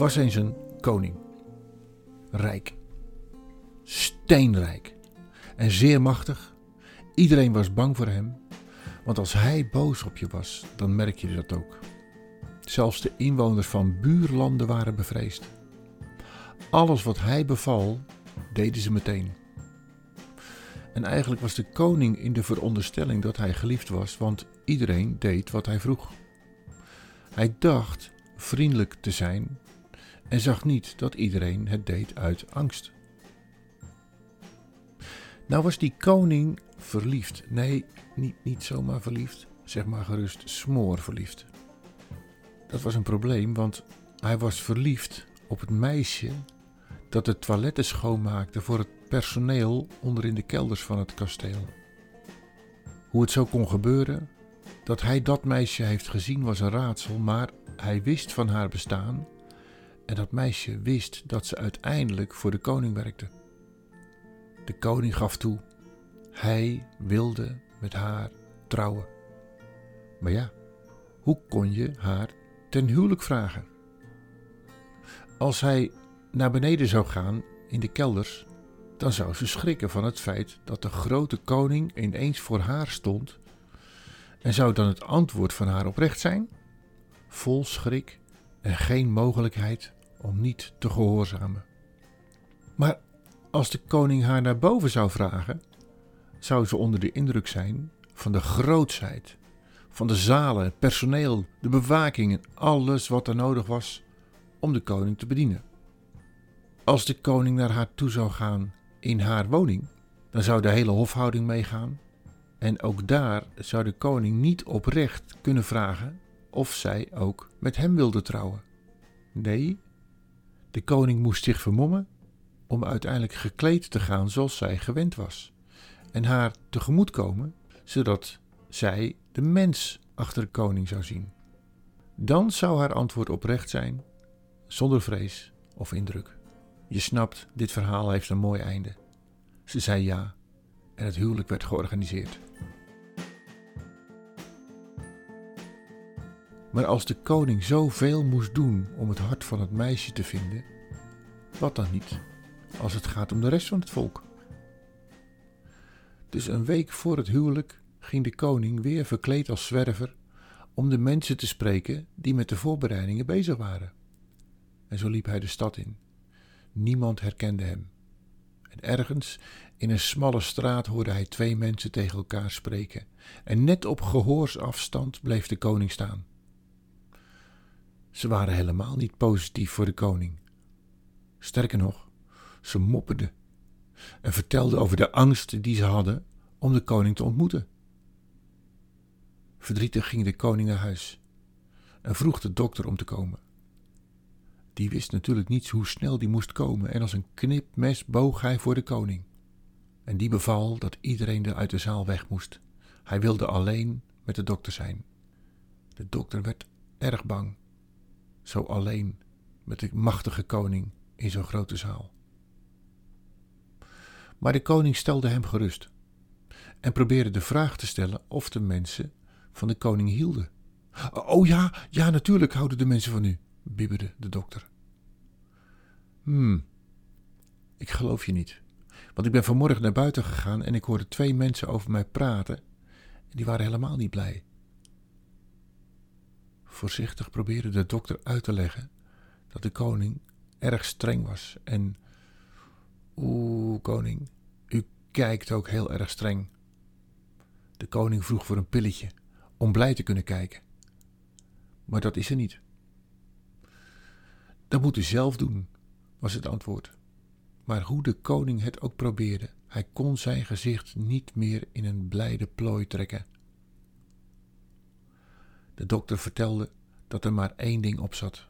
was eens een koning. Rijk. Steenrijk. En zeer machtig. Iedereen was bang voor hem. Want als hij boos op je was, dan merk je dat ook. Zelfs de inwoners van buurlanden waren bevreesd. Alles wat hij beval, deden ze meteen. En eigenlijk was de koning in de veronderstelling dat hij geliefd was, want iedereen deed wat hij vroeg. Hij dacht vriendelijk te zijn en zag niet dat iedereen het deed uit angst. Nou was die koning verliefd. Nee, niet, niet zomaar verliefd, zeg maar gerust smoor verliefd. Dat was een probleem, want hij was verliefd op het meisje dat de toiletten schoonmaakte voor het personeel onder in de kelders van het kasteel. Hoe het zo kon gebeuren, dat hij dat meisje heeft gezien was een raadsel, maar hij wist van haar bestaan en dat meisje wist dat ze uiteindelijk voor de koning werkte. De koning gaf toe, hij wilde met haar trouwen. Maar ja, hoe kon je haar ten huwelijk vragen? Als hij naar beneden zou gaan in de kelders, dan zou ze schrikken van het feit dat de grote koning ineens voor haar stond. En zou dan het antwoord van haar oprecht zijn? Vol schrik en geen mogelijkheid om niet te gehoorzamen. Maar als de koning haar naar boven zou vragen, zou ze onder de indruk zijn van de grootsheid, van de zalen, het personeel, de bewaking en alles wat er nodig was om de koning te bedienen. Als de koning naar haar toe zou gaan in haar woning, dan zou de hele hofhouding meegaan. En ook daar zou de koning niet oprecht kunnen vragen of zij ook met hem wilde trouwen. Nee, de koning moest zich vermommen om uiteindelijk gekleed te gaan zoals zij gewend was, en haar tegemoet komen, zodat zij de mens achter de koning zou zien. Dan zou haar antwoord oprecht zijn, zonder vrees of indruk. Je snapt, dit verhaal heeft een mooi einde. Ze zei ja en het huwelijk werd georganiseerd. Maar als de koning zoveel moest doen om het hart van het meisje te vinden, wat dan niet als het gaat om de rest van het volk? Dus een week voor het huwelijk ging de koning weer verkleed als zwerver om de mensen te spreken die met de voorbereidingen bezig waren. En zo liep hij de stad in. Niemand herkende hem. En ergens in een smalle straat hoorde hij twee mensen tegen elkaar spreken. En net op gehoorsafstand bleef de koning staan. Ze waren helemaal niet positief voor de koning. Sterker nog, ze mopperden en vertelden over de angst die ze hadden om de koning te ontmoeten. Verdrietig ging de koning naar huis en vroeg de dokter om te komen. Die wist natuurlijk niet hoe snel die moest komen en als een knipmes boog hij voor de koning. En die beval dat iedereen er uit de zaal weg moest. Hij wilde alleen met de dokter zijn. De dokter werd erg bang, zo alleen met de machtige koning in zo'n grote zaal. Maar de koning stelde hem gerust en probeerde de vraag te stellen of de mensen van de koning hielden. Oh ja, ja, natuurlijk houden de mensen van u, bibberde de dokter. Hmm, ik geloof je niet. Want ik ben vanmorgen naar buiten gegaan en ik hoorde twee mensen over mij praten. En die waren helemaal niet blij. Voorzichtig probeerde de dokter uit te leggen dat de koning erg streng was. En, oeh, koning, u kijkt ook heel erg streng. De koning vroeg voor een pilletje om blij te kunnen kijken. Maar dat is er niet. Dat moet u zelf doen, was het antwoord. Maar hoe de koning het ook probeerde, hij kon zijn gezicht niet meer in een blijde plooi trekken. De dokter vertelde dat er maar één ding op zat.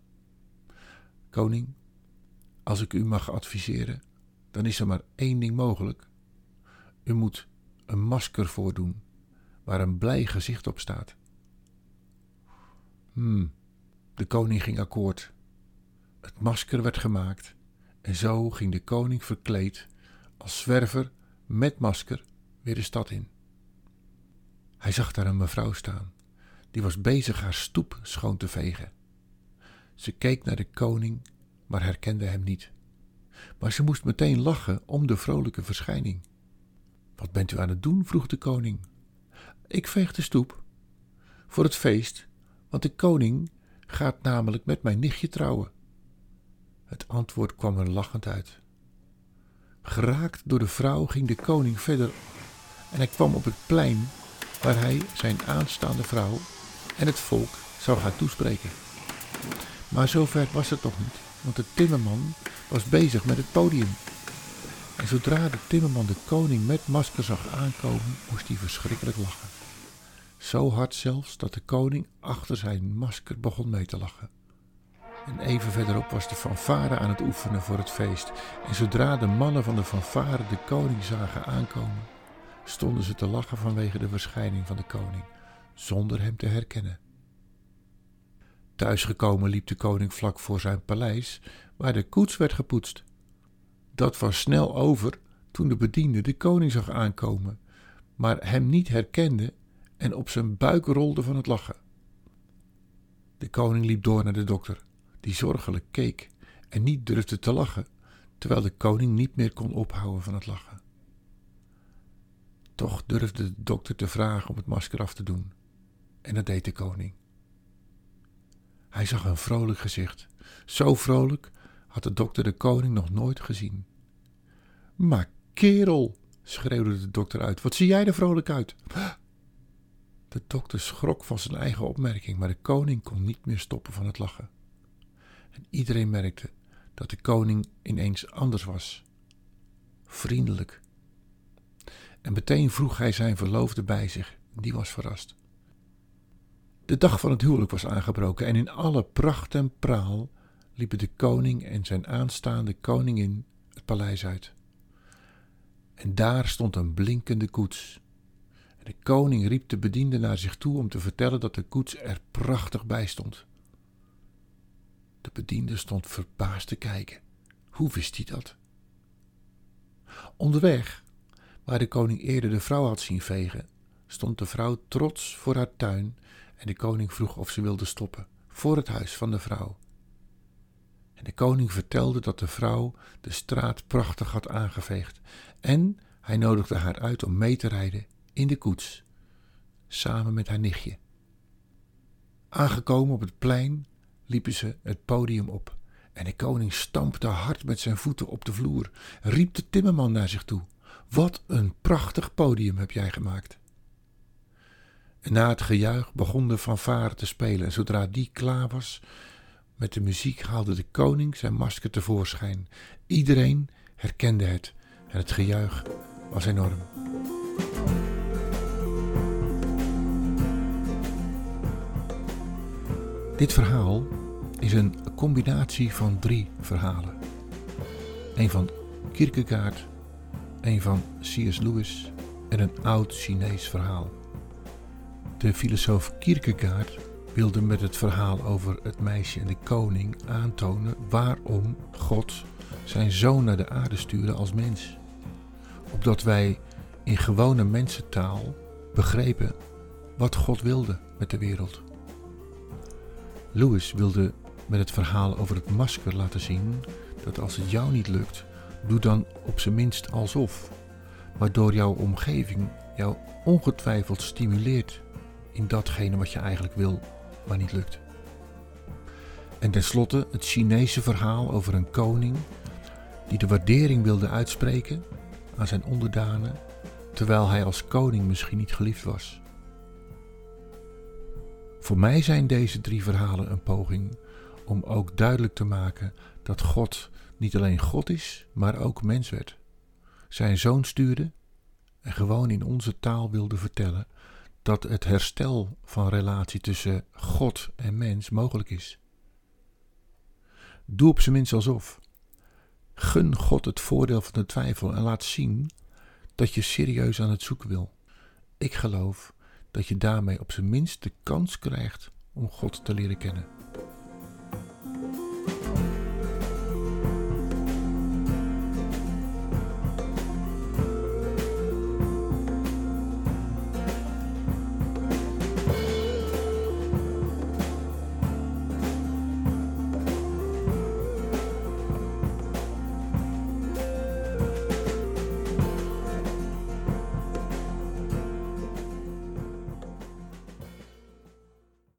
Koning, als ik u mag adviseren, dan is er maar één ding mogelijk. U moet een masker voordoen waar een blij gezicht op staat. Hmm, de koning ging akkoord. Het masker werd gemaakt en zo ging de koning verkleed als zwerver met masker weer de stad in. Hij zag daar een mevrouw staan, die was bezig haar stoep schoon te vegen. Ze keek naar de koning maar herkende hem niet. Maar ze moest meteen lachen om de vrolijke verschijning. Wat bent u aan het doen? vroeg de koning. Ik veeg de stoep. Voor het feest, want de koning gaat namelijk met mijn nichtje trouwen. Het antwoord kwam er lachend uit. Geraakt door de vrouw ging de koning verder en hij kwam op het plein waar hij zijn aanstaande vrouw en het volk zou gaan toespreken. Maar zover was het toch niet, want de timmerman was bezig met het podium. En zodra de timmerman de koning met masker zag aankomen, moest hij verschrikkelijk lachen. Zo hard zelfs dat de koning achter zijn masker begon mee te lachen. En even verderop was de fanfare aan het oefenen voor het feest. En zodra de mannen van de fanfare de koning zagen aankomen, stonden ze te lachen vanwege de verschijning van de koning, zonder hem te herkennen. Thuisgekomen liep de koning vlak voor zijn paleis, waar de koets werd gepoetst. Dat was snel over toen de bediende de koning zag aankomen, maar hem niet herkende en op zijn buik rolde van het lachen. De koning liep door naar de dokter, die zorgelijk keek en niet durfde te lachen, terwijl de koning niet meer kon ophouden van het lachen. Toch durfde de dokter te vragen om het masker af te doen, en dat deed de koning. Hij zag een vrolijk gezicht. Zo vrolijk had de dokter de koning nog nooit gezien. Maar kerel, schreeuwde de dokter uit, wat zie jij er vrolijk uit? De dokter schrok van zijn eigen opmerking, maar de koning kon niet meer stoppen van het lachen. En iedereen merkte dat de koning ineens anders was. Vriendelijk. En meteen vroeg hij zijn verloofde bij zich, die was verrast. De dag van het huwelijk was aangebroken en in alle pracht en praal liepen de koning en zijn aanstaande koningin het paleis uit. En daar stond een blinkende koets. En de koning riep de bediende naar zich toe om te vertellen dat de koets er prachtig bij stond. De bediende stond verbaasd te kijken. Hoe wist hij dat? Onderweg, waar de koning eerder de vrouw had zien vegen, stond de vrouw trots voor haar tuin en de koning vroeg of ze wilde stoppen voor het huis van de vrouw. En de koning vertelde dat de vrouw de straat prachtig had aangeveegd en hij nodigde haar uit om mee te rijden in de koets, samen met haar nichtje. Aangekomen op het plein liepen ze het podium op en de koning stampte hard met zijn voeten op de vloer, riep de timmerman naar zich toe. Wat een prachtig podium heb jij gemaakt. Na het gejuich begon de fanfare te spelen en zodra die klaar was met de muziek haalde de koning zijn masker tevoorschijn. Iedereen herkende het en het gejuich was enorm. Dit verhaal is een combinatie van drie verhalen. Een van Kierkegaard, een van C.S. Lewis en een oud Chinees verhaal. De filosoof Kierkegaard wilde met het verhaal over het meisje en de koning aantonen waarom God zijn zoon naar de aarde stuurde als mens. Opdat wij in gewone mensentaal begrepen wat God wilde met de wereld. Lewis wilde met het verhaal over het masker laten zien dat als het jou niet lukt, doe dan op zijn minst alsof, waardoor jouw omgeving jou ongetwijfeld stimuleert in datgene wat je eigenlijk wil, maar niet lukt. En tenslotte het Chinese verhaal over een koning die de waardering wilde uitspreken aan zijn onderdanen, terwijl hij als koning misschien niet geliefd was. Voor mij zijn deze drie verhalen een poging om ook duidelijk te maken dat God niet alleen God is, maar ook mens werd. Zijn zoon stuurde en gewoon in onze taal wilde vertellen dat het herstel van relatie tussen God en mens mogelijk is. Doe op zijn minst alsof. Gun God het voordeel van de twijfel en laat zien dat je serieus aan het zoeken wil. Ik geloof dat je daarmee op zijn minst de kans krijgt om God te leren kennen.